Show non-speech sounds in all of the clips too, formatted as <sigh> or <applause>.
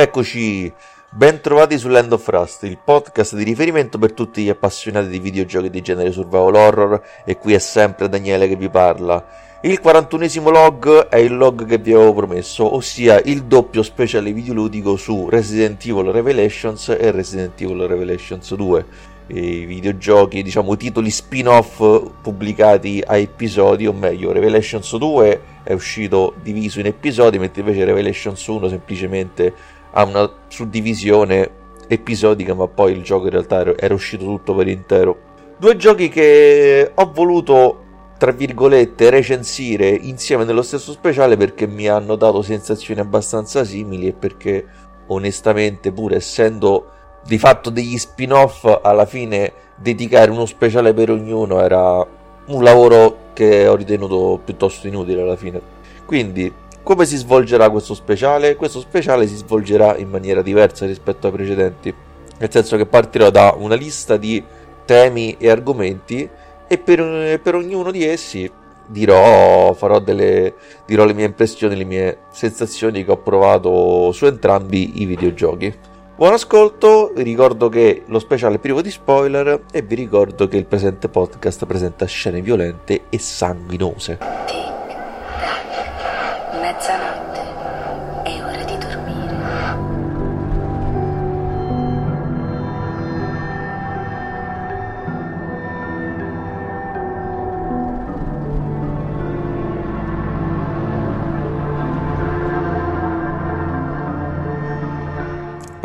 Eccoci, ben trovati su Land of Rust, il podcast di riferimento per tutti gli appassionati di videogiochi di genere survival horror e qui è sempre Daniele che vi parla. Il 41esimo log è il log che vi avevo promesso, ossia il doppio speciale videoludico su Resident Evil Revelations e Resident Evil Revelations 2 i videogiochi, diciamo, titoli spin-off pubblicati a episodi, o meglio, Revelations 2 è uscito diviso in episodi, mentre invece Revelations 1 semplicemente ha una suddivisione episodica, ma poi il gioco in realtà era uscito tutto per intero. Due giochi che ho voluto, tra virgolette, recensire insieme nello stesso speciale perché mi hanno dato sensazioni abbastanza simili e perché onestamente, pur essendo di fatto degli spin-off alla fine dedicare uno speciale per ognuno era un lavoro che ho ritenuto piuttosto inutile alla fine. Quindi, come si svolgerà questo speciale? Questo speciale si svolgerà in maniera diversa rispetto ai precedenti, nel senso che partirò da una lista di temi e argomenti e per, per ognuno di essi dirò, delle, dirò le mie impressioni, le mie sensazioni che ho provato su entrambi i videogiochi. Buon ascolto, vi ricordo che lo speciale è privo di spoiler e vi ricordo che il presente podcast presenta scene violente e sanguinose.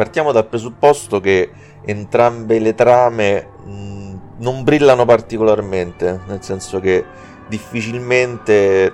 Partiamo dal presupposto che entrambe le trame mh, non brillano particolarmente, nel senso che difficilmente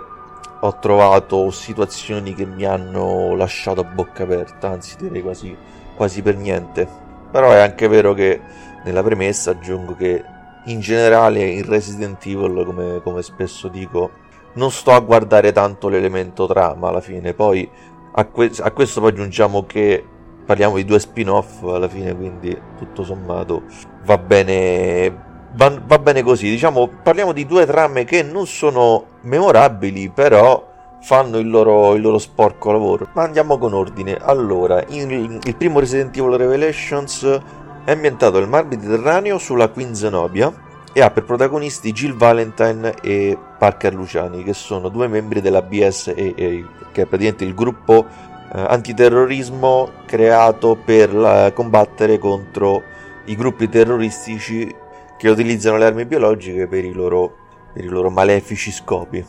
ho trovato situazioni che mi hanno lasciato a bocca aperta, anzi direi quasi, quasi per niente. Però è anche vero che nella premessa aggiungo che in generale in Resident Evil, come, come spesso dico, non sto a guardare tanto l'elemento trama alla fine, poi a, que- a questo poi aggiungiamo che parliamo di due spin-off alla fine, quindi tutto sommato va bene, va, bene così. Diciamo, parliamo di due trame che non sono memorabili, però fanno il loro, il loro sporco lavoro. Ma andiamo con ordine. Allora, in, il primo Resident Evil Revelations è ambientato nel Mar Mediterraneo sulla Queen Zenobia e ha per protagonisti Jill Valentine e Parker Luciani, che sono due membri della BSAA, che è praticamente il gruppo antiterrorismo creato per la, combattere contro i gruppi terroristici che utilizzano le armi biologiche per i loro, per i loro malefici scopi.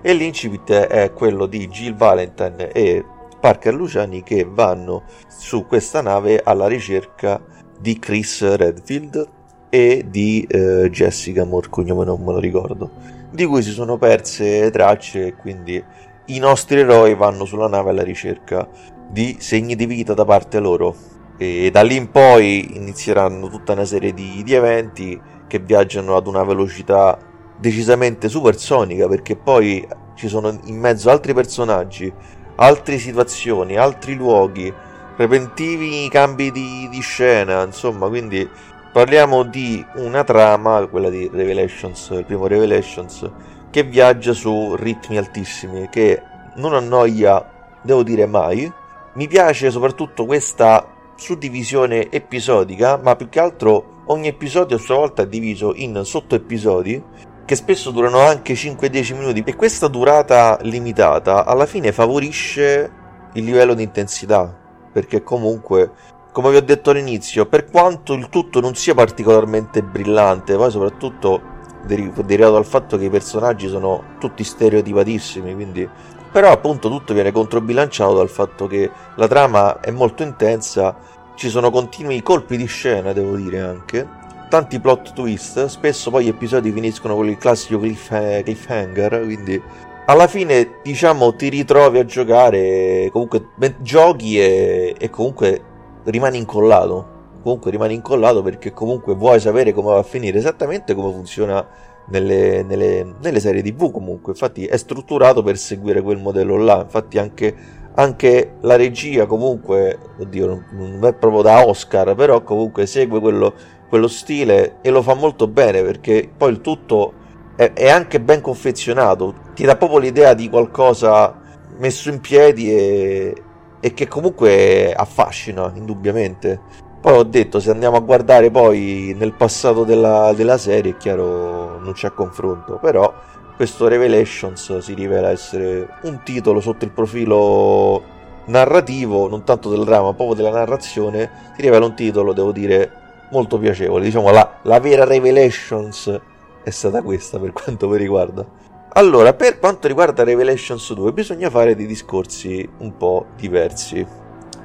E l'incipit è quello di Jill Valentine e Parker Luciani che vanno su questa nave alla ricerca di Chris Redfield e di eh, Jessica Moore, non me lo ricordo, di cui si sono perse tracce e quindi i nostri eroi vanno sulla nave alla ricerca di segni di vita da parte loro e da lì in poi inizieranno tutta una serie di, di eventi che viaggiano ad una velocità decisamente supersonica perché poi ci sono in mezzo altri personaggi, altre situazioni, altri luoghi, repentivi cambi di, di scena, insomma, quindi parliamo di una trama, quella di Revelations, il primo Revelations, che viaggia su ritmi altissimi, che non annoia, devo dire mai. Mi piace soprattutto questa suddivisione episodica, ma più che altro ogni episodio a sua volta è diviso in sottoepisodi che spesso durano anche 5-10 minuti e questa durata limitata alla fine favorisce il livello di intensità perché comunque come vi ho detto all'inizio per quanto il tutto non sia particolarmente brillante poi soprattutto derivato dal fatto che i personaggi sono tutti stereotipatissimi, quindi però appunto tutto viene controbilanciato dal fatto che la trama è molto intensa, ci sono continui colpi di scena, devo dire anche, tanti plot twist, spesso poi gli episodi finiscono con il classico cliffhanger, quindi alla fine diciamo ti ritrovi a giocare, comunque giochi e, e comunque rimani incollato comunque rimani incollato perché comunque vuoi sapere come va a finire esattamente come funziona nelle, nelle, nelle serie tv comunque. Infatti è strutturato per seguire quel modello là. Infatti anche, anche la regia comunque oddio non è proprio da Oscar però comunque segue quello, quello stile e lo fa molto bene perché poi il tutto è, è anche ben confezionato. Ti dà proprio l'idea di qualcosa messo in piedi e, e che comunque affascina, indubbiamente. Poi ho detto, se andiamo a guardare poi nel passato della, della serie, è chiaro, non c'è confronto, però questo Revelations si rivela essere un titolo sotto il profilo narrativo, non tanto del dramma, ma proprio della narrazione, si rivela un titolo, devo dire, molto piacevole. Diciamo, la, la vera Revelations è stata questa per quanto mi riguarda. Allora, per quanto riguarda Revelations 2, bisogna fare dei discorsi un po' diversi.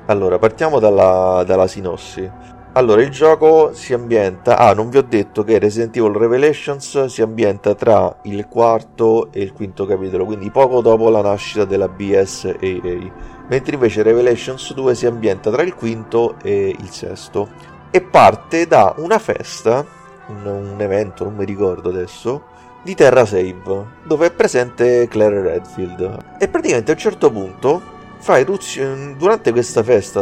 Allora, partiamo dalla, dalla sinossi. Allora, il gioco si ambienta. Ah, non vi ho detto che Resident Evil Revelations si ambienta tra il quarto e il quinto capitolo, quindi poco dopo la nascita della BSAA. Mentre invece Revelations 2 si ambienta tra il quinto e il sesto. E parte da una festa, un, un evento, non mi ricordo adesso, di Terra Save, dove è presente Claire Redfield. E praticamente a un certo punto fa eruzione durante questa festa,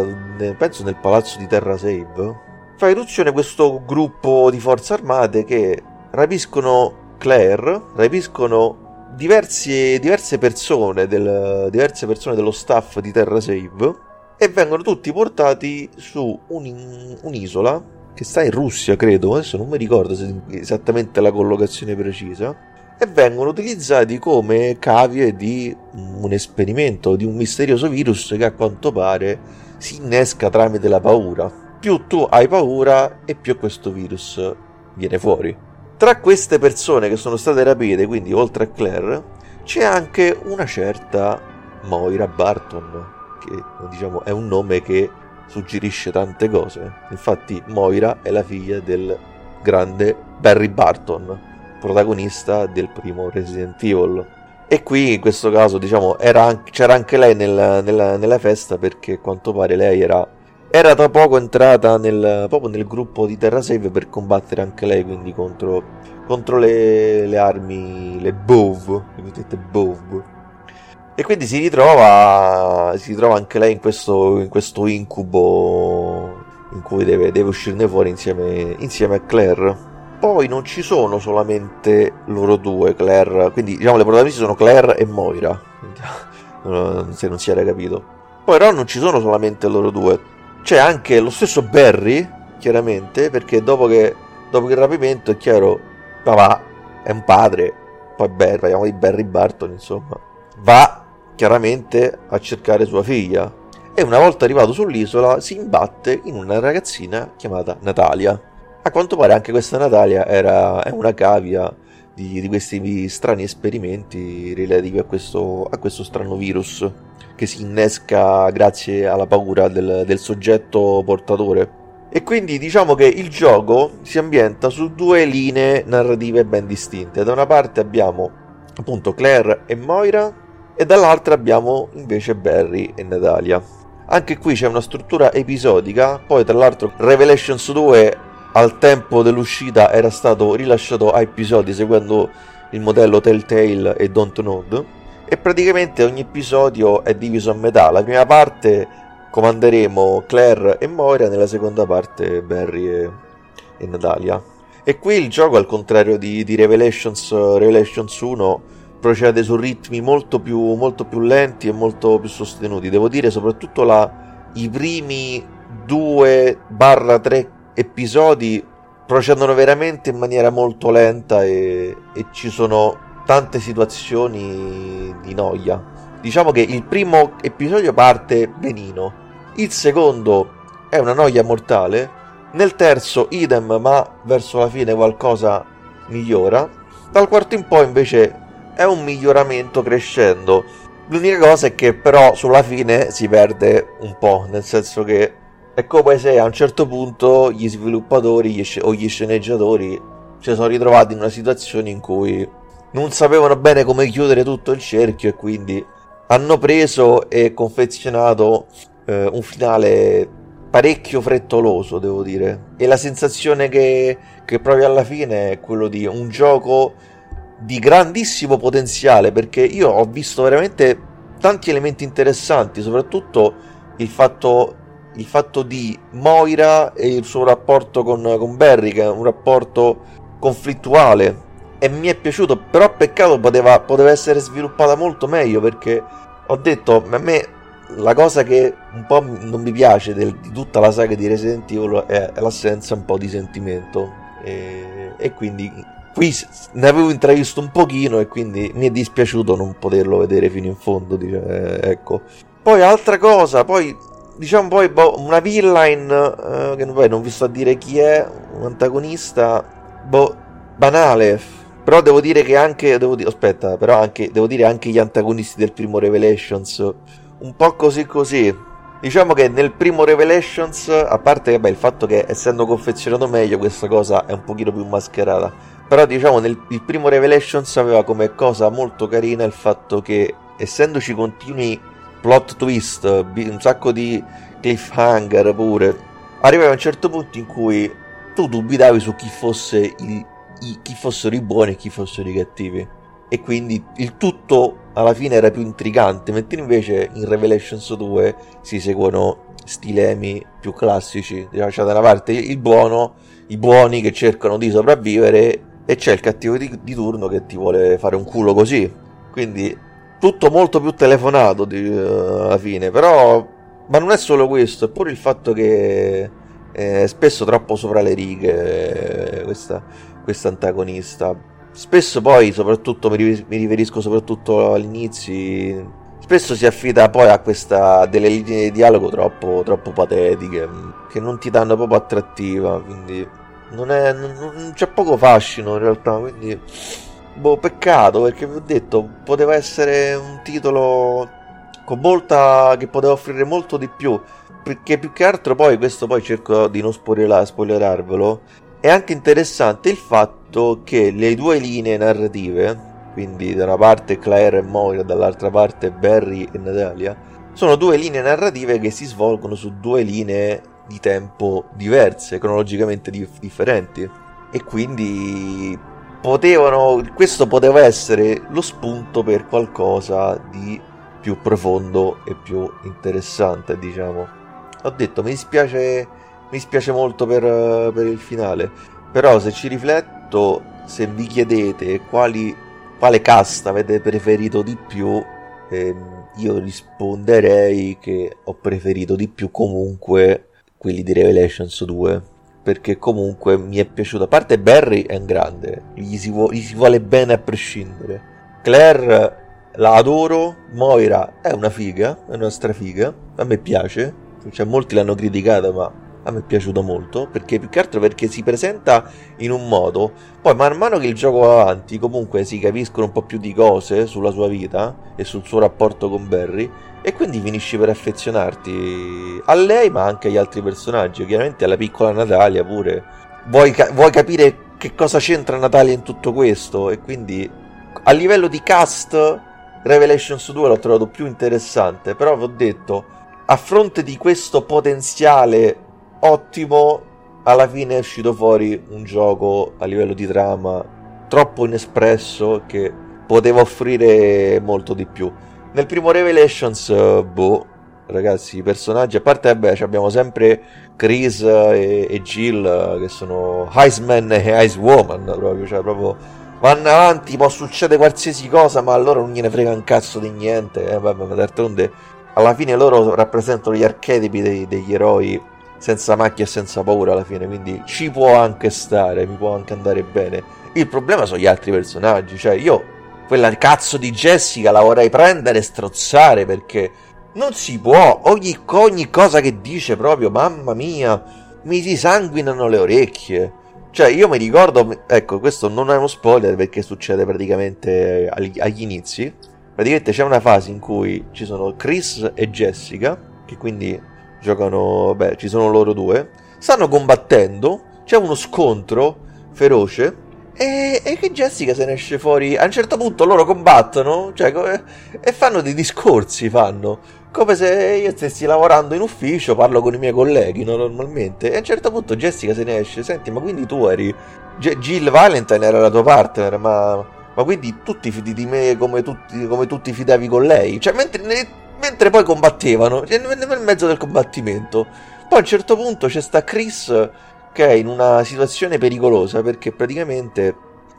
penso nel palazzo di Terra Save, fa irruzione questo gruppo di forze armate che rapiscono Claire, rapiscono diversi, diverse, persone del, diverse persone dello staff di Terra Save e vengono tutti portati su un, un'isola che sta in Russia, credo, adesso non mi ricordo esattamente la collocazione precisa, e vengono utilizzati come cavie di un esperimento, di un misterioso virus che a quanto pare si innesca tramite la paura più tu hai paura e più questo virus viene fuori. Tra queste persone che sono state rapite, quindi oltre a Claire, c'è anche una certa Moira Barton, che diciamo è un nome che suggerisce tante cose. Infatti Moira è la figlia del grande Barry Barton, protagonista del primo Resident Evil. E qui in questo caso diciamo anche, c'era anche lei nella, nella, nella festa perché a quanto pare lei era era da poco entrata nel, proprio nel gruppo di TerraSave per combattere anche lei, quindi contro, contro le, le, armi, le BOV, le cosiddette BOV. E quindi si ritrova, si ritrova anche lei in questo, in questo incubo in cui deve, deve uscirne fuori insieme, insieme a Claire. Poi non ci sono solamente loro due, Claire, quindi diciamo le protagoniste sono Claire e Moira, <laughs> se non si era capito. Poi però non ci sono solamente loro due, c'è anche lo stesso Barry, chiaramente, perché dopo che dopo il rapimento è chiaro, papà è un padre, poi Barry, parliamo di Barry Barton, insomma, va chiaramente a cercare sua figlia. E una volta arrivato sull'isola si imbatte in una ragazzina chiamata Natalia. A quanto pare anche questa Natalia era, è una cavia di, di questi strani esperimenti relativi a questo, a questo strano virus che si innesca grazie alla paura del, del soggetto portatore. E quindi diciamo che il gioco si ambienta su due linee narrative ben distinte. Da una parte abbiamo appunto Claire e Moira e dall'altra abbiamo invece Barry e Natalia. Anche qui c'è una struttura episodica, poi tra l'altro Revelations 2 al tempo dell'uscita era stato rilasciato a episodi seguendo il modello Telltale e Don't Node e praticamente ogni episodio è diviso a metà. La prima parte comanderemo Claire e Moira, nella seconda parte Barry e, e Natalia. E qui il gioco, al contrario di, di Revelations, Revelations 1, procede su ritmi molto più, molto più lenti e molto più sostenuti. Devo dire, soprattutto la, i primi 2-3 episodi procedono veramente in maniera molto lenta e, e ci sono tante situazioni di noia. Diciamo che il primo episodio parte benino, il secondo è una noia mortale, nel terzo idem ma verso la fine qualcosa migliora, dal quarto in poi invece è un miglioramento crescendo. L'unica cosa è che però sulla fine si perde un po', nel senso che è come se a un certo punto gli sviluppatori gli o gli sceneggiatori si sono ritrovati in una situazione in cui non sapevano bene come chiudere tutto il cerchio e quindi hanno preso e confezionato eh, un finale parecchio frettoloso, devo dire. E la sensazione che, che provi alla fine è quello di un gioco di grandissimo potenziale, perché io ho visto veramente tanti elementi interessanti, soprattutto il fatto, il fatto di Moira e il suo rapporto con, con Barry, che è un rapporto conflittuale e mi è piaciuto, però peccato poteva, poteva essere sviluppata molto meglio perché ho detto a me la cosa che un po' non mi piace del, di tutta la saga di Resident Evil è, è l'assenza un po' di sentimento. E, e quindi qui ne avevo intravisto un pochino e quindi mi è dispiaciuto non poterlo vedere fino in fondo. Dice, eh, ecco. Poi altra cosa, poi diciamo poi boh, una villain eh, che poi non vi sto a dire chi è, un antagonista boh, banale. Però devo dire che anche devo dire, aspetta, però anche devo dire anche gli antagonisti del primo Revelations un po' così così. Diciamo che nel primo Revelations, a parte beh, il fatto che essendo confezionato meglio questa cosa è un pochino più mascherata, però diciamo nel il primo Revelations aveva come cosa molto carina il fatto che essendoci continui plot twist, un sacco di cliffhanger pure, arrivava a un certo punto in cui tu dubitavi su chi, fosse il, i, chi fossero i buoni e chi fossero i cattivi. E quindi il tutto alla fine era più intrigante, mentre invece in Revelations 2 si seguono stilemi più classici, c'è da una parte il buono, i buoni che cercano di sopravvivere e c'è il cattivo di, di turno che ti vuole fare un culo così, quindi tutto molto più telefonato di, uh, alla fine, però ma non è solo questo, è pure il fatto che è spesso troppo sopra le righe questa, questa antagonista. Spesso poi, soprattutto, mi riferisco soprattutto all'inizio, spesso si affida poi a questa delle linee di dialogo troppo, troppo patetiche, che non ti danno proprio attrattiva, quindi non, è, non, non c'è poco fascino in realtà, quindi boh, peccato perché vi ho detto, poteva essere un titolo con molta che poteva offrire molto di più, perché più che altro poi questo poi cerco di non spoilerarvelo, è anche interessante il fatto che le due linee narrative, quindi da una parte Claire e Moira, dall'altra parte Barry e Natalia, sono due linee narrative che si svolgono su due linee di tempo diverse, cronologicamente dif- differenti. E quindi potevano, questo poteva essere lo spunto per qualcosa di più profondo e più interessante, diciamo. Ho detto, mi dispiace mi spiace molto per, per, il finale. Però se ci rifletto, se vi chiedete quali, quale cast avete preferito di più, ehm, io risponderei che ho preferito di più comunque quelli di Revelations 2. Perché comunque mi è piaciuto. A parte Barry è un grande, gli si, vu- gli si vuole bene a prescindere. Claire la adoro, Moira è una figa, è una strafiga, a me piace. Cioè, molti l'hanno criticata, ma a me è piaciuto molto perché più che altro perché si presenta in un modo poi man mano che il gioco va avanti comunque si capiscono un po' più di cose sulla sua vita e sul suo rapporto con Barry e quindi finisci per affezionarti a lei ma anche agli altri personaggi chiaramente alla piccola Natalia pure vuoi, ca- vuoi capire che cosa c'entra Natalia in tutto questo e quindi a livello di cast Revelations 2 l'ho trovato più interessante però vi ho detto a fronte di questo potenziale ottimo. Alla fine è uscito fuori un gioco a livello di trama troppo inespresso che poteva offrire molto di più. Nel primo Revelations, boh, ragazzi, i personaggi, a parte, beh, abbiamo sempre Chris e, e Jill che sono Iceman e Icewoman proprio, cioè proprio vanno avanti, può succedere qualsiasi cosa, ma a loro non gliene frega un cazzo di niente. Eh, vabbè, d'altronde, alla fine loro rappresentano gli archetipi dei, degli eroi senza macchia e senza paura alla fine, quindi ci può anche stare, mi può anche andare bene. Il problema sono gli altri personaggi, cioè io quella cazzo di Jessica la vorrei prendere e strozzare perché non si può, ogni, ogni cosa che dice proprio, mamma mia, mi si sanguinano le orecchie. Cioè, io mi ricordo, ecco, questo non è uno spoiler perché succede praticamente agli, agli inizi. Praticamente c'è una fase in cui ci sono Chris e Jessica, che quindi giocano, beh, ci sono loro due, stanno combattendo, c'è uno scontro feroce e, e, che Jessica se ne esce fuori. A un certo punto loro combattono cioè, e fanno dei discorsi, fanno come se io stessi lavorando in ufficio, parlo con i miei colleghi no, normalmente. E a un certo punto Jessica se ne esce, senti, ma quindi tu eri. G- Jill Valentine era la tua partner, ma, ma quindi tu ti fidi di me come, tutti, come tu fidavi con lei? Cioè, mentre mentre poi combattevano, nel mezzo del combattimento. Poi a un certo punto c'è sta Chris che è in una situazione pericolosa perché praticamente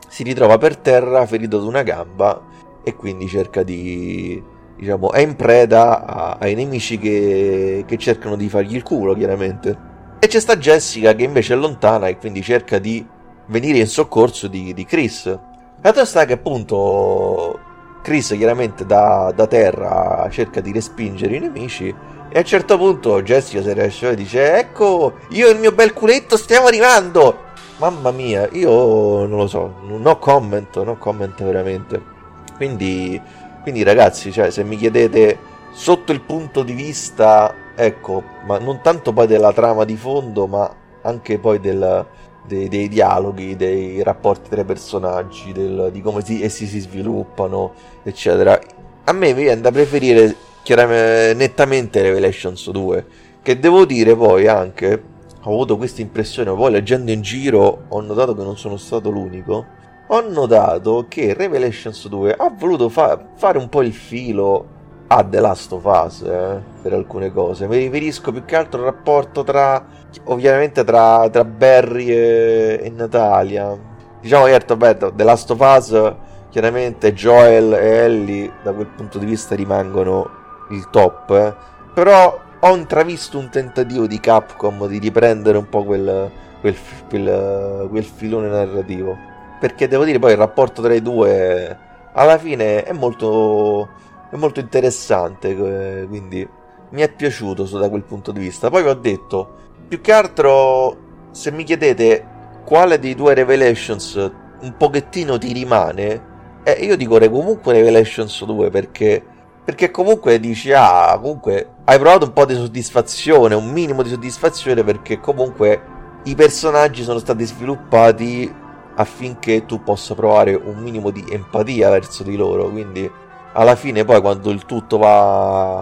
si ritrova per terra ferito ad una gamba e quindi cerca di, diciamo, è in preda a, ai nemici che, che cercano di fargli il culo, chiaramente. E c'è sta Jessica che invece è lontana e quindi cerca di venire in soccorso di, di Chris. La sta che appunto Chris chiaramente da, da, terra cerca di respingere i nemici e a un certo punto Jessica si riesce e dice ecco io e il mio bel culetto stiamo arrivando mamma mia io non lo so no comment no comment veramente quindi, quindi ragazzi cioè, se mi chiedete sotto il punto di vista ecco ma non tanto poi della trama di fondo ma anche poi del, dei, dei, dialoghi, dei rapporti tra i personaggi, del, di come si, essi si sviluppano, eccetera. A me viene da preferire chiaramente, nettamente Revelations 2, che devo dire poi anche, ho avuto questa impressione, poi leggendo in giro ho notato che non sono stato l'unico, ho notato che Revelations 2 ha voluto fa- fare un po' il filo a The Last of Us eh, per alcune cose. Mi riferisco più che altro al rapporto tra, ovviamente, tra, tra Barry e, e, Natalia. Diciamo certo, beh, The Last of Us, chiaramente Joel e Ellie da quel punto di vista rimangono il top, però ho intravisto un tentativo di Capcom di riprendere un po' quel, quel, quel, quel filone narrativo. Perché devo dire poi il rapporto tra i due alla fine è molto è molto interessante, eh, quindi mi è piaciuto da quel punto di vista. Poi vi ho detto, più che altro, se mi chiedete quale dei due Revelations un pochettino ti rimane, eh, io dico comunque Revelations 2 perché, perché comunque dici, ah, comunque hai provato un po' di soddisfazione, un minimo di soddisfazione perché comunque i personaggi sono stati sviluppati affinché tu possa provare un minimo di empatia verso di loro, quindi alla fine poi quando il tutto va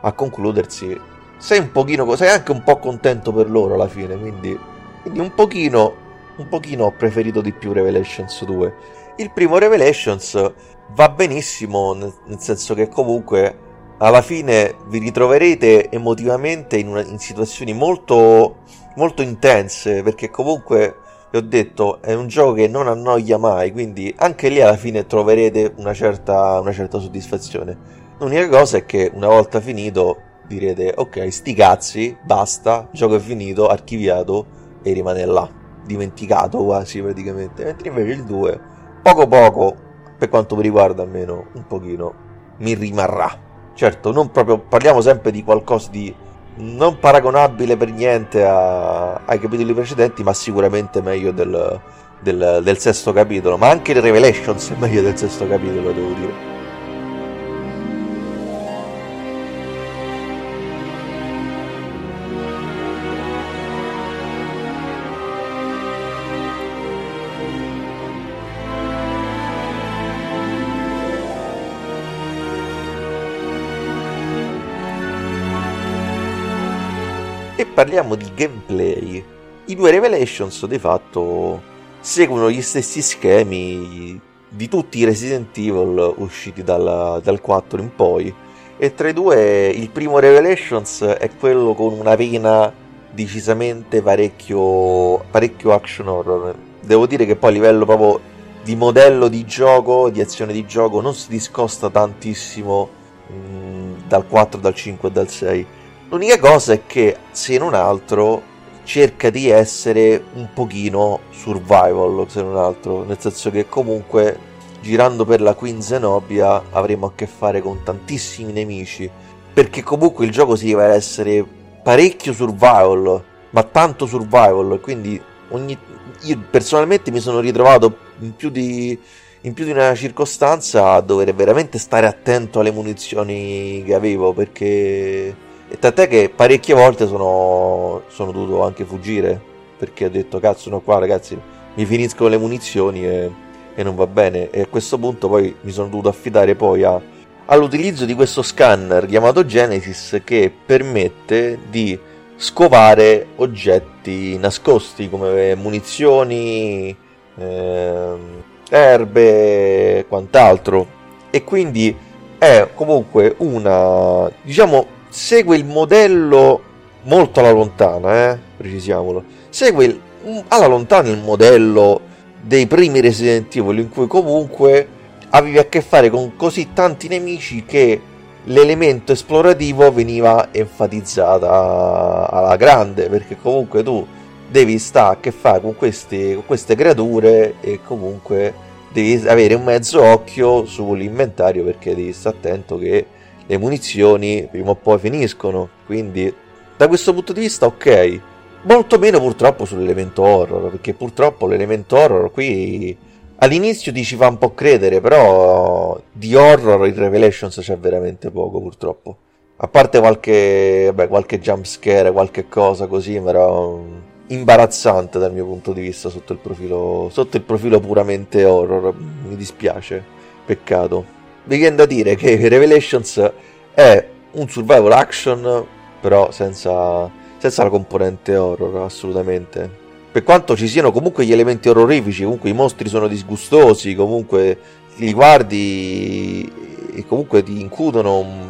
a concludersi sei un pochino sei anche un po' contento per loro alla fine quindi, quindi un pochino un pochino ho preferito di più Revelations 2 il primo Revelations va benissimo nel, senso che comunque alla fine vi ritroverete emotivamente in, una, in situazioni molto molto intense perché comunque vi ho detto è un gioco che non annoia mai quindi anche lì alla fine troverete una certa, una certa soddisfazione. L'unica cosa è che una volta finito direte ok sti cazzi basta gioco è finito archiviato e rimane là dimenticato quasi praticamente. Mentre invece il 2 poco poco per quanto mi riguarda almeno un pochino mi rimarrà certo non proprio parliamo sempre di qualcosa di non paragonabile per niente a, ai capitoli precedenti, ma sicuramente meglio del, del, del sesto capitolo. Ma anche il Revelations è meglio del sesto capitolo, devo dire. Parliamo di gameplay, i due Revelations di fatto seguono gli stessi schemi di tutti i Resident Evil usciti dal, dal 4 in poi. E tra i due il primo Revelations è quello con una vena decisamente parecchio, parecchio action horror. Devo dire che poi a livello proprio di modello di gioco, di azione di gioco, non si discosta tantissimo mh, mm, dal 4, dal 5 e dal 6 L'unica cosa è che, se non altro, cerca di essere un pochino survival, se non altro, nel senso che comunque girando per la Queen Zenobia avremo a che fare con tantissimi nemici, perché comunque il gioco si deve essere parecchio survival, ma tanto survival, quindi ogni... io personalmente mi sono ritrovato in più di in più di una circostanza a dover veramente stare attento alle munizioni che avevo perché e tant'è che parecchie volte sono, sono dovuto anche fuggire perché ho detto cazzo no qua ragazzi mi finiscono le munizioni e, e non va bene. E a questo punto poi mi sono dovuto affidare poi a, all'utilizzo di questo scanner chiamato Genesis che permette di scovare oggetti nascosti come munizioni, eh, erbe e quant'altro. E quindi è comunque una diciamo segue il modello molto alla lontana, eh? precisiamolo, segue il, alla lontana il modello dei primi Resident Evil in cui comunque avevi a che fare con così tanti nemici che l'elemento esplorativo veniva enfatizzato alla grande, perché comunque tu devi stare a che fare con, questi, con queste creature e comunque devi avere un mezzo occhio sull'inventario perché devi stare attento che le munizioni prima o poi finiscono. Quindi da questo punto di vista ok. Molto meno purtroppo sull'elemento horror, perché purtroppo l'elemento horror qui all'inizio ti ci fa un po' credere, però di horror in Revelations c'è veramente poco purtroppo. A parte qualche, beh, qualche jump scare, qualche cosa così, però imbarazzante dal mio punto di vista sotto il profilo, sotto il profilo puramente horror. Mi dispiace, peccato. Vi viene da dire che Revelations è un survival action, però senza, senza la componente horror, assolutamente. Per quanto ci siano comunque gli elementi orrorifici, comunque i mostri sono disgustosi, comunque li guardi e comunque ti incutono un,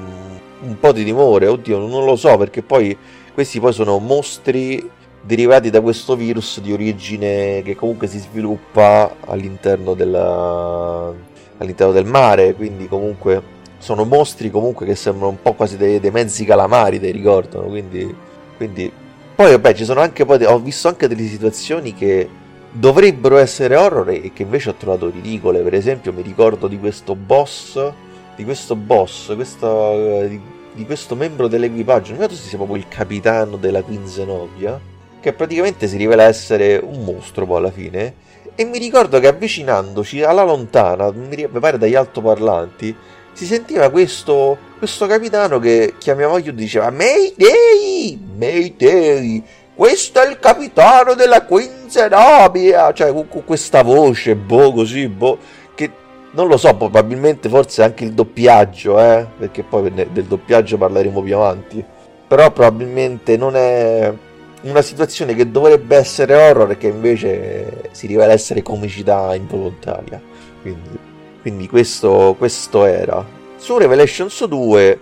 un po' di timore. Oddio, non lo so perché poi questi poi sono mostri derivati da questo virus di origine che comunque si sviluppa all'interno, della, all'interno del mare, quindi comunque sono mostri comunque che sembrano un po' quasi dei, dei mezzi calamari, ti ricordano, quindi, quindi... Poi vabbè, ci sono anche poi, ho visto anche delle situazioni che dovrebbero essere horror e che invece ho trovato ridicole, per esempio mi ricordo di questo boss, di questo boss, questa, di, di questo membro dell'equipaggio, non ricordo se sia proprio il capitano della Queen Zenobia, che praticamente si rivela essere un mostro poi alla fine. E mi ricordo che avvicinandoci alla lontana, mi pare dagli altoparlanti, si sentiva questo, questo capitano che chiamava io diceva Mayday! Mayday! Questo è il capitano della Queen Zenobia! Cioè con questa voce, boh, così, boh, che non lo so, probabilmente forse anche il doppiaggio, eh, perché poi del doppiaggio parleremo più avanti. Però probabilmente non è una situazione che dovrebbe essere horror e che invece si rivela essere comicità involontaria. Quindi, quindi questo, questo, era. Su Revelations 2,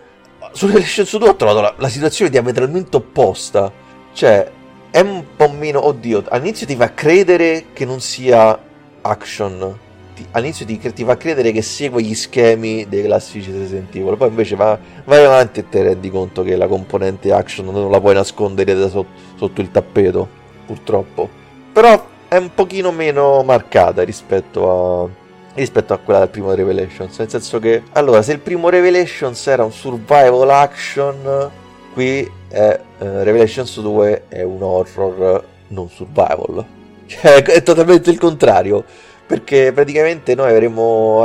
su Revelations 2 ho trovato la, la situazione diametralmente opposta. Cioè, è un po' meno... Oddio, all'inizio ti fa credere che non sia action ti, all'inizio ti, ti, fa credere che segue gli schemi dei classici Resident Evil, poi invece va, vai avanti e ti rendi conto che la componente action non la puoi nascondere sotto, sotto il tappeto, purtroppo. Però è un pochino meno marcata rispetto a, rispetto a quella del primo Revelations. Nel senso che, allora, se il primo Revelations era un survival action, qui è, eh, Revelations 2 è un horror non survival. Cioè, è totalmente il contrario perché praticamente noi avremo,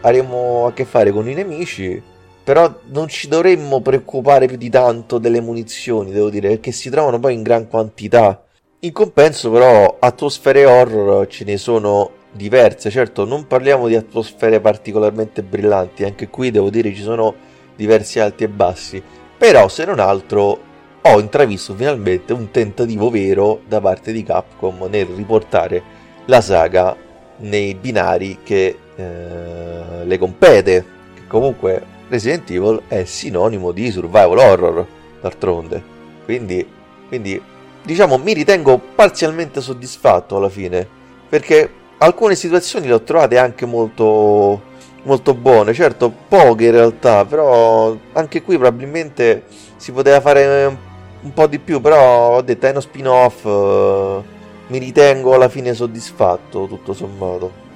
avremo a che fare con i nemici però non ci dovremmo preoccupare più di tanto delle munizioni, devo dire, perché si trovano poi in gran quantità. In compenso, però, atmosfere horror ce ne sono diverse. Certo, non parliamo di atmosfere particolarmente brillanti, anche qui devo dire ci sono diversi alti e bassi. Però, se non altro, ho intravisto finalmente un tentativo vero da parte di Capcom nel riportare la saga nei binari che eh, le compete. Che comunque Resident Evil è sinonimo di survival horror, d'altronde. Quindi, quindi, diciamo, mi ritengo parzialmente soddisfatto alla fine. Perché alcune situazioni le ho trovate anche molto, molto buone. Certo, poche in realtà, però anche qui probabilmente si poteva fare un po' di più. Però ho detto, è uno spin-off. Eh, mi ritengo alla fine soddisfatto, tutto sommato.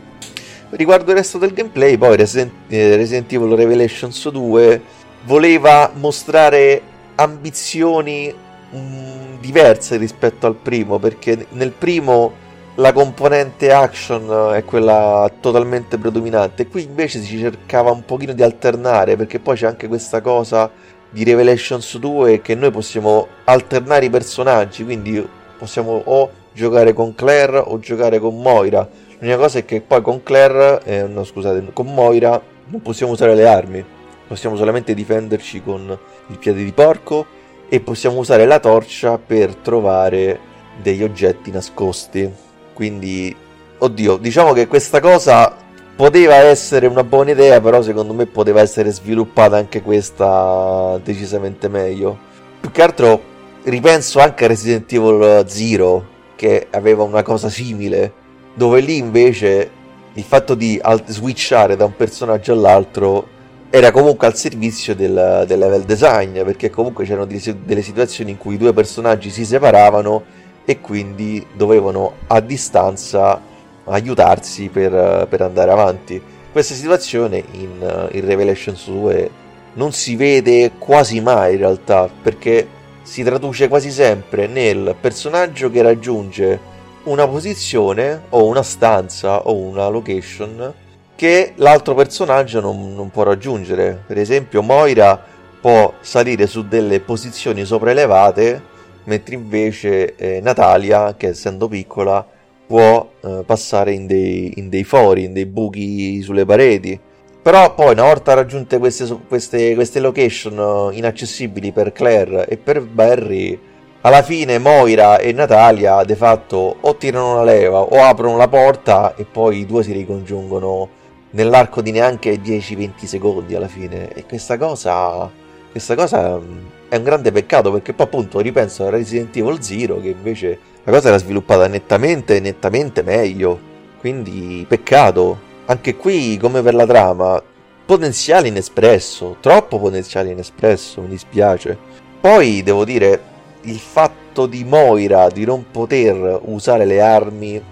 Riguardo il resto del gameplay, poi Resident, eh, Resident Evil Revelations 2 voleva mostrare ambizioni mh, mm, diverse rispetto al primo, perché nel primo la componente action è quella totalmente predominante, qui invece si cercava un pochino di alternare, perché poi c'è anche questa cosa di Revelations 2 che noi possiamo alternare i personaggi, quindi possiamo o giocare con Claire o giocare con Moira. L'unica cosa è che poi con Claire, eh, no scusate, con Moira non possiamo usare le armi, possiamo solamente difenderci con il piede di porco e possiamo usare la torcia per trovare degli oggetti nascosti. Quindi, oddio, diciamo che questa cosa poteva essere una buona idea, però secondo me poteva essere sviluppata anche questa decisamente meglio. Più che altro ripenso anche a Resident Evil Zero che aveva una cosa simile, dove lì invece il fatto di alt- switchare da un personaggio all'altro era comunque al servizio del, del level design, perché comunque c'erano delle situazioni in cui i due personaggi si separavano e quindi dovevano a distanza aiutarsi per, per andare avanti. Questa situazione in, in Revelations 2 non si vede quasi mai in realtà, perché si traduce quasi sempre nel personaggio che raggiunge una posizione o una stanza o una location che l'altro personaggio non, non può raggiungere. Per esempio, Moira può salire su delle posizioni sopraelevate, mentre invece eh, Natalia, che essendo piccola, può eh, passare in dei, in dei fori, in dei buchi sulle pareti. Però poi una volta raggiunte queste, queste, queste location eh, inaccessibili per Claire e per Barry, alla fine Moira e Natalia de fatto o tirano una leva o aprono la porta e poi i due si ricongiungono nell'arco di neanche 10-20 secondi alla fine. E questa cosa, questa cosa mm, è un grande peccato perché poi appunto ripenso a Resident Evil Zero che invece la cosa era sviluppata nettamente, nettamente meglio. Quindi peccato anche qui, come per la trama, potenziale inespresso, troppo potenziale inespresso, mi dispiace. Poi devo dire, il fatto di Moira di non poter usare le armi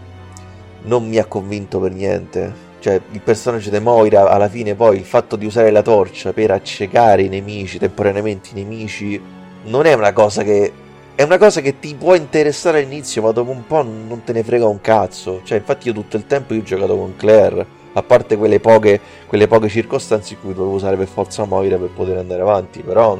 non mi ha convinto per niente. Cioè, il personaggio di Moira, alla fine, poi il fatto di usare la torcia per accecare i nemici, temporaneamente i nemici, non è una cosa che. È una cosa che ti può interessare all'inizio, ma dopo un po' non te ne frega un cazzo. Cioè, infatti, io tutto il tempo io ho giocato con Claire a parte quelle poche, quelle poche circostanze in cui dovevo usare per forza Moira per poter andare avanti, però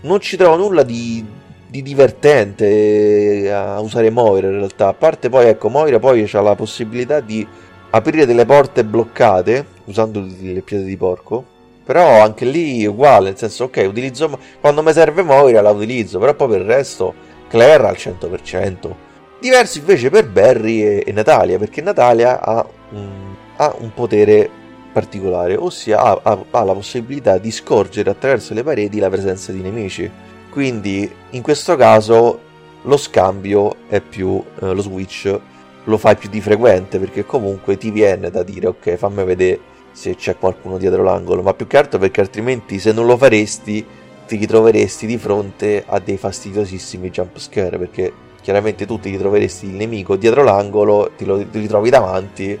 non ci trovo nulla di, di divertente a usare Moira in realtà, a parte poi ecco Moira poi ha la possibilità di aprire delle porte bloccate usando le piede di porco, però anche lì uguale, nel senso ok, utilizzo quando mi serve Moira la utilizzo, però poi per il resto Claire al 100%. Diverso invece per Barry e, e Natalia, perché Natalia ha un ha un potere particolare, ossia ha, ha, ha, la possibilità di scorgere attraverso le pareti la presenza di nemici. Quindi in questo caso lo scambio è più eh, lo switch lo fai più di frequente perché comunque ti viene da dire ok fammi vedere se c'è qualcuno dietro l'angolo ma più che altro perché altrimenti se non lo faresti ti ritroveresti di fronte a dei fastidiosissimi jump scare perché chiaramente tu ti ritroveresti il nemico dietro l'angolo ti lo ritrovi davanti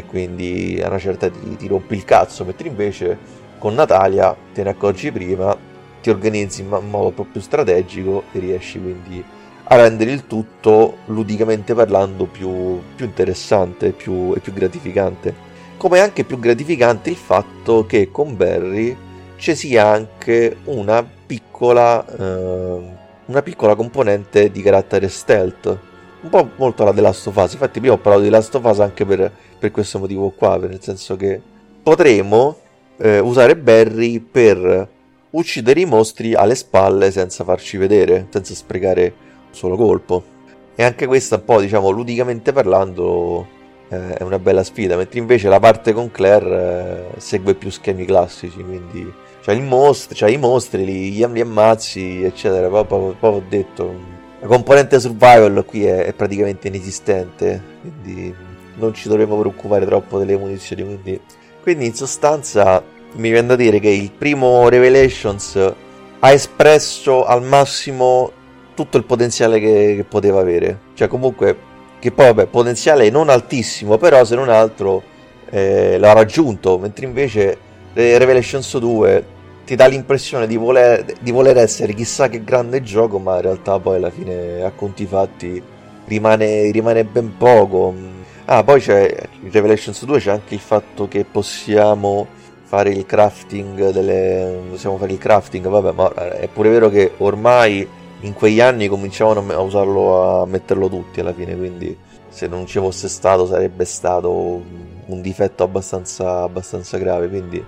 e quindi a una certa ti, ti rompi il cazzo, mentre invece con Natalia te ne accorgi prima, ti organizzi in modo un po' più strategico e riesci quindi a rendere il tutto ludicamente parlando più, più interessante più, e più gratificante. Come è anche più gratificante il fatto che con Barry ci sia anche una piccola, eh, una piccola componente di carattere stealth un po' molto la The Last of Us. Infatti, prima ho parlato di Last of Us anche per, per questo motivo qua, nel senso che potremo eh, usare Barry per uccidere i mostri alle spalle senza farci vedere, senza sprecare un solo colpo. E anche questa, un po', diciamo, ludicamente parlando, eh, è una bella sfida, mentre invece la parte con Claire eh, segue più schemi classici, quindi c'hai, mostro, c'hai i mostri, li, li ammazzi, eccetera. Poi ho detto la componente survival qui è, è, praticamente inesistente, quindi non ci dovremmo preoccupare troppo delle munizioni. Quindi, quindi in sostanza mi viene da dire che il primo Revelations ha espresso al massimo tutto il potenziale che, che poteva avere. Cioè comunque, che poi vabbè, potenziale non altissimo, però se non altro eh, l'ha raggiunto, mentre invece Revelations 2 ti dà l'impressione di voler, di voler, essere chissà che grande gioco, ma in realtà poi alla fine a conti fatti rimane, rimane ben poco. Ah, poi c'è in Revelations 2 c'è anche il fatto che possiamo fare il crafting delle possiamo fare il crafting, vabbè, ma è pure vero che ormai in quegli anni cominciavano a usarlo a metterlo tutti alla fine, quindi se non ci fosse stato sarebbe stato un difetto abbastanza, abbastanza grave, quindi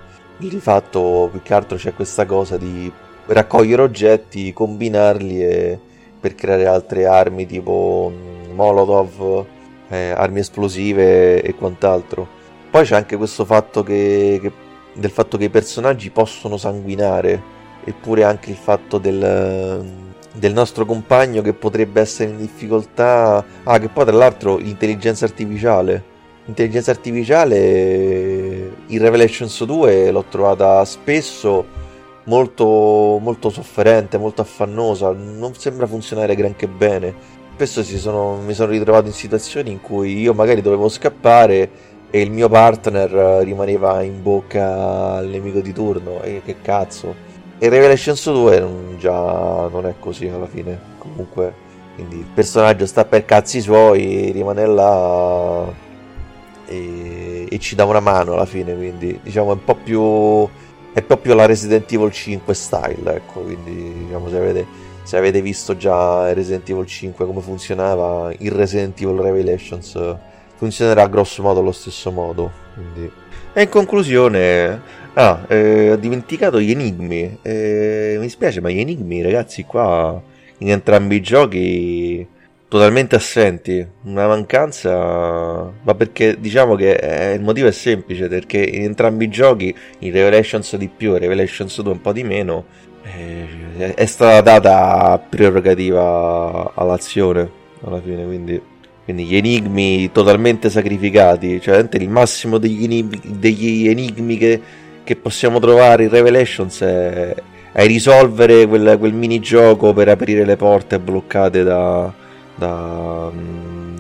di fatto più che altro c'è questa cosa di raccogliere oggetti, combinarli e per creare altre armi tipo mm, Molotov, eh, armi esplosive e quant'altro. Poi c'è anche questo fatto che, che, del fatto che i personaggi possono sanguinare, eppure anche il fatto del, del nostro compagno che potrebbe essere in difficoltà. Ah, che poi tra l'altro l'intelligenza artificiale. L'intelligenza artificiale in Revelations 2 l'ho trovata spesso molto, molto sofferente, molto affannosa, non sembra funzionare granché bene. Spesso sono, mi sono ritrovato in situazioni in cui io magari dovevo scappare e il mio partner rimaneva in bocca al nemico di turno e che cazzo e Revelations 2 non, già non è così alla fine comunque quindi il personaggio sta per cazzi suoi rimane là e, e ci dà una mano alla fine quindi diciamo è un po' più è proprio la Resident Evil 5 style ecco quindi diciamo se avete, se avete visto già Resident Evil 5 come funzionava il Resident Evil Revelations funzionerà grosso modo allo stesso modo. Quindi. E in conclusione, ah, eh, ho dimenticato gli enigmi. Eh, mi spiace, ma gli enigmi, ragazzi, qua in entrambi i giochi totalmente assenti. Una mancanza, ma perché diciamo che eh, il motivo è semplice: perché in entrambi i giochi, in Revelations di più e Revelations 2 un po' di meno, eh, è stata data prerogativa all'azione alla fine, quindi quindi gli enigmi totalmente sacrificati, cioè il massimo degli enigmi, degli enigmi che, che, possiamo trovare in Revelations è, è risolvere quel, quel minigioco per aprire le porte bloccate da, da,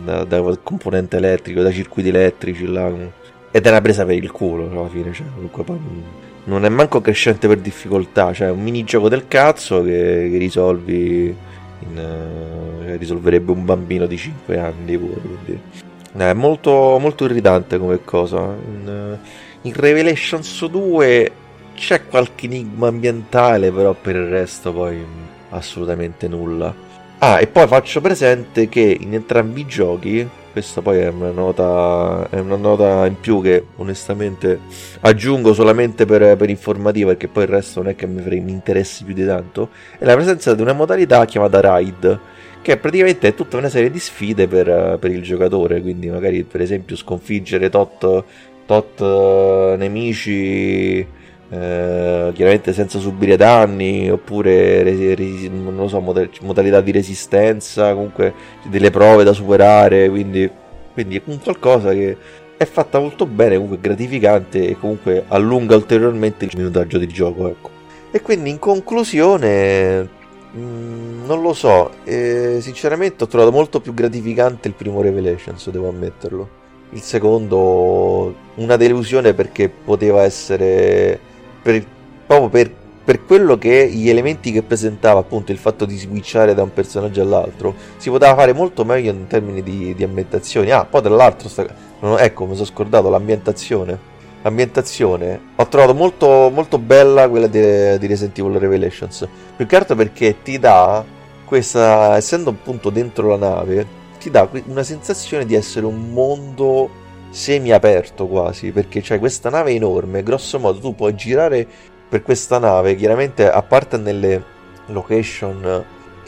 da, da, componente elettrico, da circuiti elettrici. Là. Ed è una presa per il culo alla fine, cioè, comunque poi non è manco crescente per difficoltà, cioè è un minigioco del cazzo che, che risolvi in, uh, risolverebbe un bambino di 5 anni pure, quindi eh, è molto, molto irritante come cosa. In, uh, in Revelations 2 c'è qualche enigma ambientale, però per il resto poi assolutamente nulla. Ah, e poi faccio presente che in entrambi i giochi questa poi è una nota, è una nota in più che onestamente aggiungo solamente per, per informativa perché poi il resto non è che mi, mi interessi più di tanto. È la presenza di una modalità chiamata Raid che praticamente è tutta una serie di sfide per, per il giocatore. Quindi, magari per esempio, sconfiggere tot, tot uh, nemici eh, chiaramente senza subire danni oppure resi, resi, non so, modalità di resistenza comunque delle prove da superare quindi, quindi è un qualcosa che è fatta molto bene comunque gratificante e comunque allunga ulteriormente il minutaggio di gioco ecco. e quindi in conclusione mm, non lo so eh, sinceramente ho trovato molto più gratificante il primo Revelations devo ammetterlo il secondo una delusione perché poteva essere per, proprio per, per, quello che gli elementi che presentava, appunto il fatto di switchare da un personaggio all'altro, si poteva fare molto meglio in termini di, di ambientazioni. Ah, poi tra l'altro, sta, ecco, mi sono scordato l'ambientazione. L'ambientazione ho trovato molto, molto bella quella di, di Resident Evil Revelations. Più che altro perché ti dà questa, essendo appunto dentro la nave, ti dà una sensazione di essere un mondo semi-aperto quasi, perché c'è questa nave enorme, grosso modo tu puoi girare per questa nave, chiaramente a parte nelle location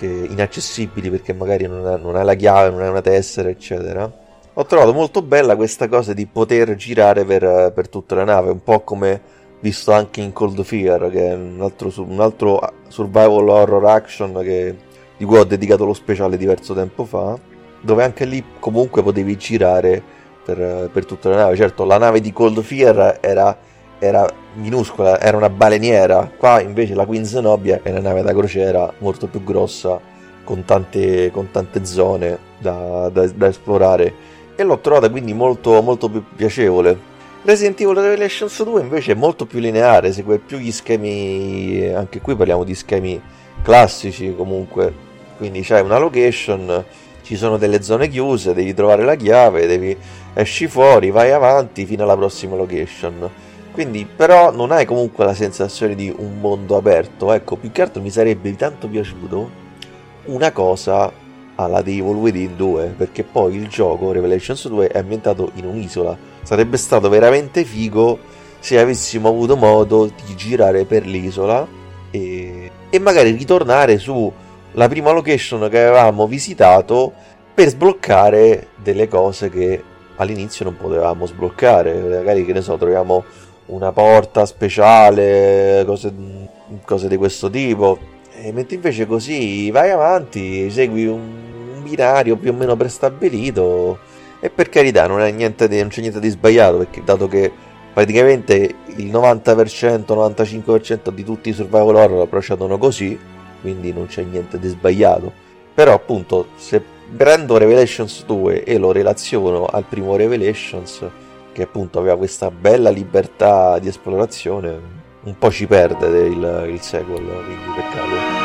inaccessibili perché magari non hai, non hai la chiave, non hai una tessera, eccetera. Ho trovato molto bella questa cosa di poter girare per, per tutta la nave, un po' come visto anche in Cold Fear, che è un altro, un altro survival horror action che, di cui ho dedicato lo speciale diverso tempo fa, dove anche lì comunque potevi girare per, per tutta la nave. Certo, la nave di Cold Fear era, era minuscola, era una baleniera. Qua invece la Queen Zenobia è una nave da crociera molto più grossa, con tante, con tante zone da, da, da, esplorare. E l'ho trovata quindi molto, molto più piacevole. Resident Evil Revelations 2 invece è molto più lineare, segue più gli schemi, anche qui parliamo di schemi classici comunque, quindi c'è una location, ci sono delle zone chiuse, devi trovare la chiave, devi esci fuori, vai avanti fino alla prossima location. Quindi, però, non hai comunque la sensazione di un mondo aperto. Ecco, più che altro mi sarebbe tanto piaciuto una cosa alla The Within 2, perché poi il gioco Revelations 2 è ambientato in un'isola. Sarebbe stato veramente figo se avessimo avuto modo di girare per l'isola e, e magari ritornare sulla prima location che avevamo visitato per sbloccare delle cose che all'inizio non potevamo sbloccare, magari che ne so, troviamo una porta speciale, cose, cose di questo tipo. E mentre invece così vai avanti, segui un binario più o meno prestabilito. E per carità, non, niente di, non c'è niente di sbagliato, perché dato che praticamente il 90%, 95% di tutti i survival horror procedono così, quindi non c'è niente di sbagliato. Però appunto se prendo Revelations 2 e lo relaziono al primo Revelations, che appunto aveva questa bella libertà di esplorazione, un po' ci perde il, il sequel, quindi peccato.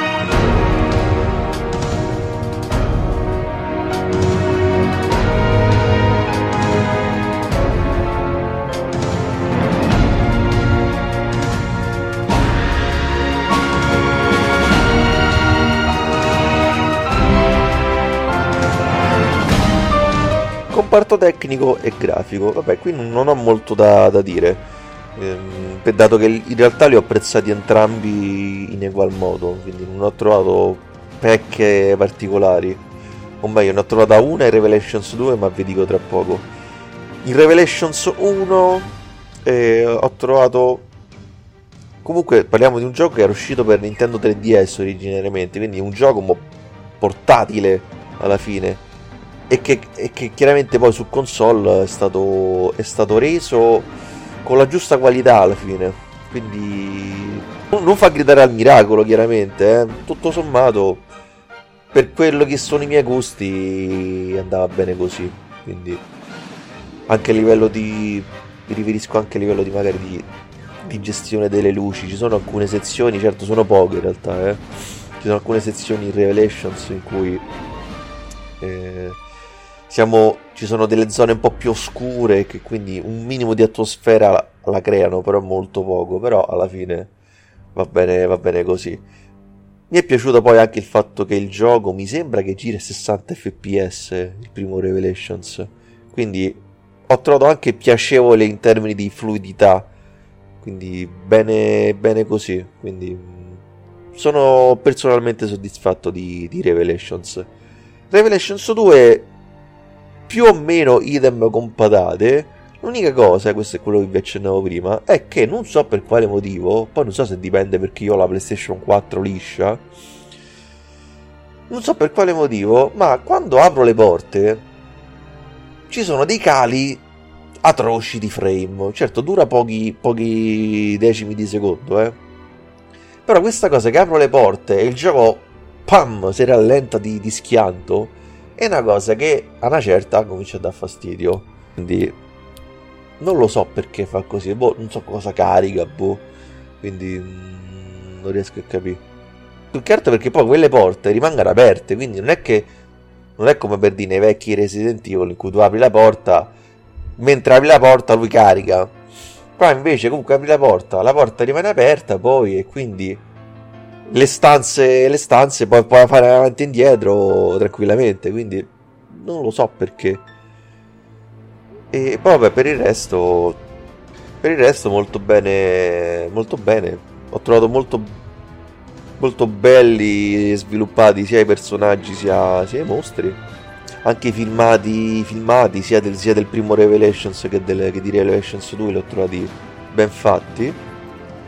Comparto tecnico e grafico, vabbè, qui non ho molto da, da dire, ehm, dato che in realtà li ho apprezzati entrambi in egual modo, quindi non ho trovato pecche particolari, o meglio, ne ho trovata una in Revelations 2, ma vi dico tra poco. In Revelations 1 eh, ho trovato comunque parliamo di un gioco che era uscito per Nintendo 3DS originariamente, quindi un gioco portatile alla fine e che, e che, chiaramente poi su console è stato, è stato reso con la giusta qualità alla fine. Quindi non fa gridare al miracolo, chiaramente. Eh. Tutto sommato, per quello che sono i miei gusti, andava bene così. Quindi anche a livello di. Mi riferisco anche a livello di magari di, di gestione delle luci. Ci sono alcune sezioni, certo sono poche in realtà, eh. Ci sono alcune sezioni in Revelations in cui. Eh, siamo, ci sono delle zone un po' più oscure che quindi un minimo di atmosfera la, la creano, però molto poco, però alla fine va bene, va bene così. Mi è piaciuto poi anche il fatto che il gioco mi sembra che gira 60 fps, il primo Revelations, quindi ho trovato anche piacevole in termini di fluidità, quindi bene, bene così, quindi sono personalmente soddisfatto di, di Revelations. Revelations 2 più o meno idem con patate. L'unica cosa, questo è quello che vi accennavo prima, è che non so per quale motivo, poi non so se dipende perché io ho la PlayStation 4 liscia, non so per quale motivo, ma quando apro le porte ci sono dei cali atroci di frame. Certo, dura pochi, pochi decimi di secondo, eh. Però questa cosa che apro le porte e il gioco, pam, si rallenta di, di schianto è una cosa che a una certa comincia a dar fastidio. Quindi non lo so perché fa così, boh, non so cosa carica, boh. Quindi mm, non riesco a capire. Più che altro perché poi quelle porte rimangono aperte, quindi non è che non è come per dire nei vecchi Resident Evil in cui tu apri la porta, mentre apri la porta lui carica. Qua invece comunque apri la porta, la porta rimane aperta poi e quindi le stanze, le stanze puoi, puoi fare avanti e indietro tranquillamente, quindi non lo so perché. E poi vabbè, per il resto, per il resto molto bene, molto bene. Ho trovato molto, molto belli e sviluppati sia i personaggi sia, sia i mostri. Anche i filmati, filmati sia, del, sia del primo Revelations che, del, che di Revelations 2 li ho trovati ben fatti.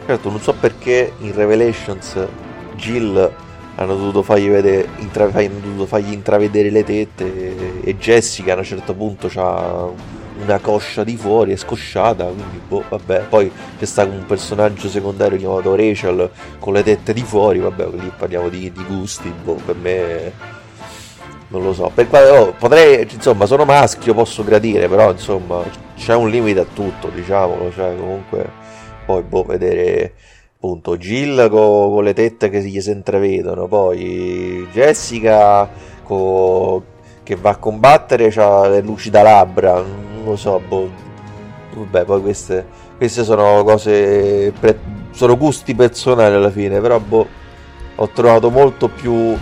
Certo, non so perché in Revelations Jill hanno dovuto fargli, vedere, intra- hanno dovuto fargli intravedere le tette e Jessica a un certo punto ha una coscia di fuori, è scosciata, quindi boh, vabbè, poi c'è stato un personaggio secondario chiamato Rachel con le tette di fuori, vabbè, lì parliamo di, di gusti, boh, per me non lo so, per quale, oh, potrei, insomma, sono maschio, posso gradire, però insomma, c'è un limite a tutto, diciamolo, cioè comunque poi boh, vedere appunto Jill con, con le tette che gli si intravedono, poi Jessica co, che va a combattere ha le luci da labbra, non lo so, boh. vabbè, poi queste, queste sono cose, pre, sono gusti personali alla fine, però boh, ho trovato molto più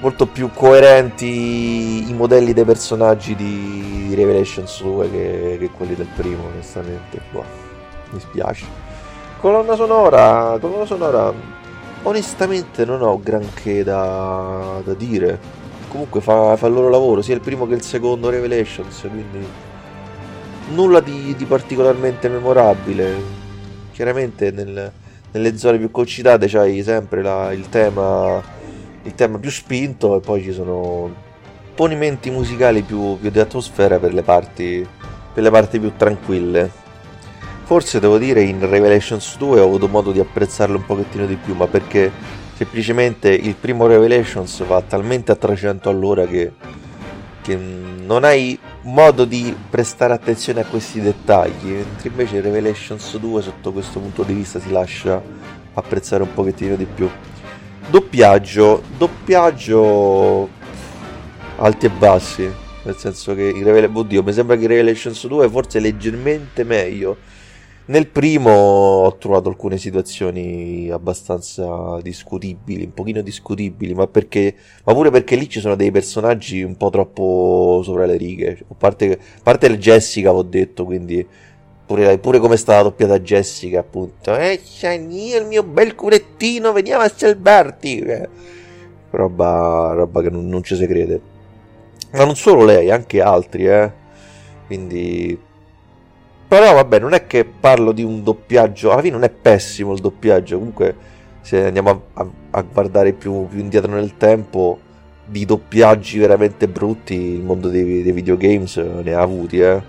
molto più coerenti i modelli dei personaggi di, di Revelations 2 che, che, quelli del primo, onestamente. Boh, mi spiace. Colonna sonora, colonna sonora, onestamente non ho granché da, da dire. Comunque fa, fa, il loro lavoro, sia il primo che il secondo Revelations, quindi nulla di, di particolarmente memorabile. Chiaramente nel, nelle zone più concitate c'hai sempre la, il, tema, il tema più spinto e poi ci sono ponimenti musicali più, più di atmosfera per le parti, per le parti più tranquille Forse devo dire in Revelations 2 ho avuto modo di apprezzarlo un pochettino di più, ma perché semplicemente il primo Revelations va talmente a 300 all'ora che, che non hai modo di prestare attenzione a questi dettagli, mentre invece Revelations 2 sotto questo punto di vista si lascia apprezzare un pochettino di più. Doppiaggio, doppiaggio alti e bassi, nel senso che in Revelation, oddio, mi sembra che Revelations 2 forse leggermente meglio. Nel primo ho trovato alcune situazioni abbastanza discutibili, un pochino discutibili, ma, perché, ma pure perché lì ci sono dei personaggi un po' troppo sopra le righe. A parte, a parte il Jessica, ho detto, quindi pure, pure come è stata doppiata Jessica, appunto. Eh, io il mio bel curettino, veniamo a salvarti. Eh, roba, roba che non, non ci si crede. Ma non solo lei, anche altri, eh. Quindi... Però vabbè, non è che parlo di un doppiaggio, alla fine non è pessimo il doppiaggio, comunque se andiamo a, a, a guardare più, più, indietro nel tempo, di doppiaggi veramente brutti il mondo dei, dei videogames ne ha avuti, eh.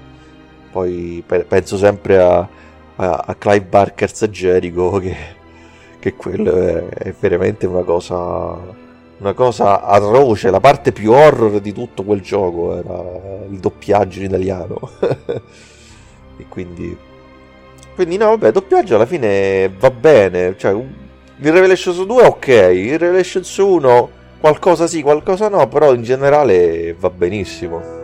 Poi pe- penso sempre a, a, Clive Barker's Jericho, <laughs> che, che quello è, è veramente una cosa una cosa atroce, la parte più horror di tutto quel gioco era il doppiaggio in italiano. <laughs> e quindi... Quindi no, vabbè, doppiaggio alla fine va bene, cioè il Revelations 2 ok, il Revelations 1 qualcosa sì, qualcosa no, però in generale va benissimo.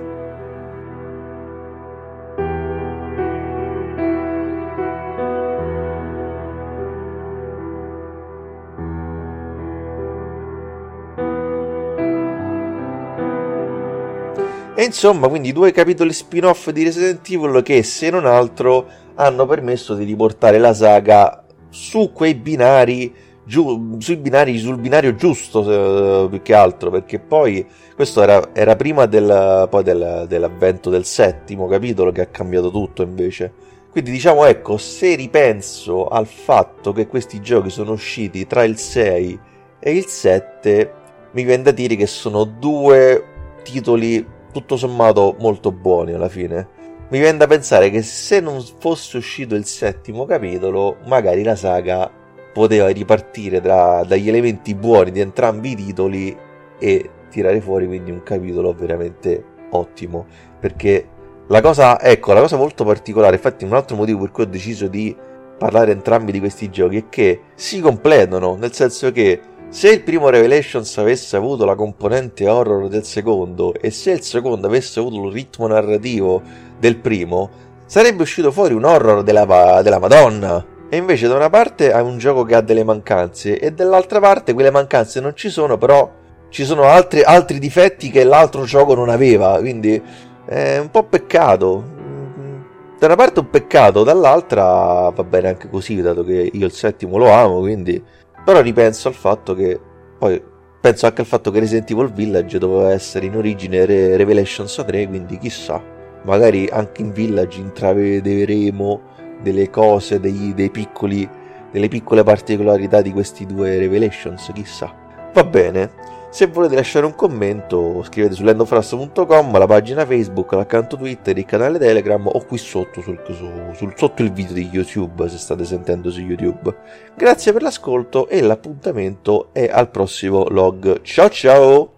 Insomma, quindi due capitoli spin-off di Resident Evil che, se non altro, hanno permesso di riportare la saga su quei binari, giu- sui binari sul binario giusto, eh, più che altro, perché poi questo era, era prima del, del, dell'avvento del settimo capitolo che ha cambiato tutto invece. Quindi diciamo ecco, se ripenso al fatto che questi giochi sono usciti tra il 6 e il 7, mi viene da dire che sono due titoli tutto sommato molto buoni alla fine. Mi viene da pensare che se non fosse uscito il settimo capitolo, magari la saga poteva ripartire tra, dagli elementi buoni di entrambi i titoli e tirare fuori quindi un capitolo veramente ottimo. Perché la cosa, ecco, la cosa molto particolare, infatti un altro motivo per cui ho deciso di parlare entrambi di questi giochi è che si completano, nel senso che se il primo Revelations avesse avuto la componente horror del secondo e se il secondo avesse avuto il ritmo narrativo del primo, sarebbe uscito fuori un horror della, della Madonna. E invece da una parte hai un gioco che ha delle mancanze e dall'altra parte quelle mancanze non ci sono, però ci sono altri, altri difetti che l'altro gioco non aveva, quindi è un po' peccato. Da una parte un peccato, dall'altra va bene anche così, dato che io il settimo lo amo, quindi però ripenso al fatto che poi penso anche al fatto che Resident Evil Village doveva essere in origine Re- Revelations 3, quindi chissà, magari anche in Village intravederemo delle cose, dei, dei piccoli, delle piccole particolarità di questi due Revelations, chissà. Va bene, se volete lasciare un commento, scrivete su lendofrust.com, la pagina Facebook, l'account Twitter, il canale Telegram o qui sotto, sul, su, sul, sotto il video di YouTube, se state sentendo su YouTube. Grazie per l'ascolto e l'appuntamento è al prossimo log. Ciao ciao!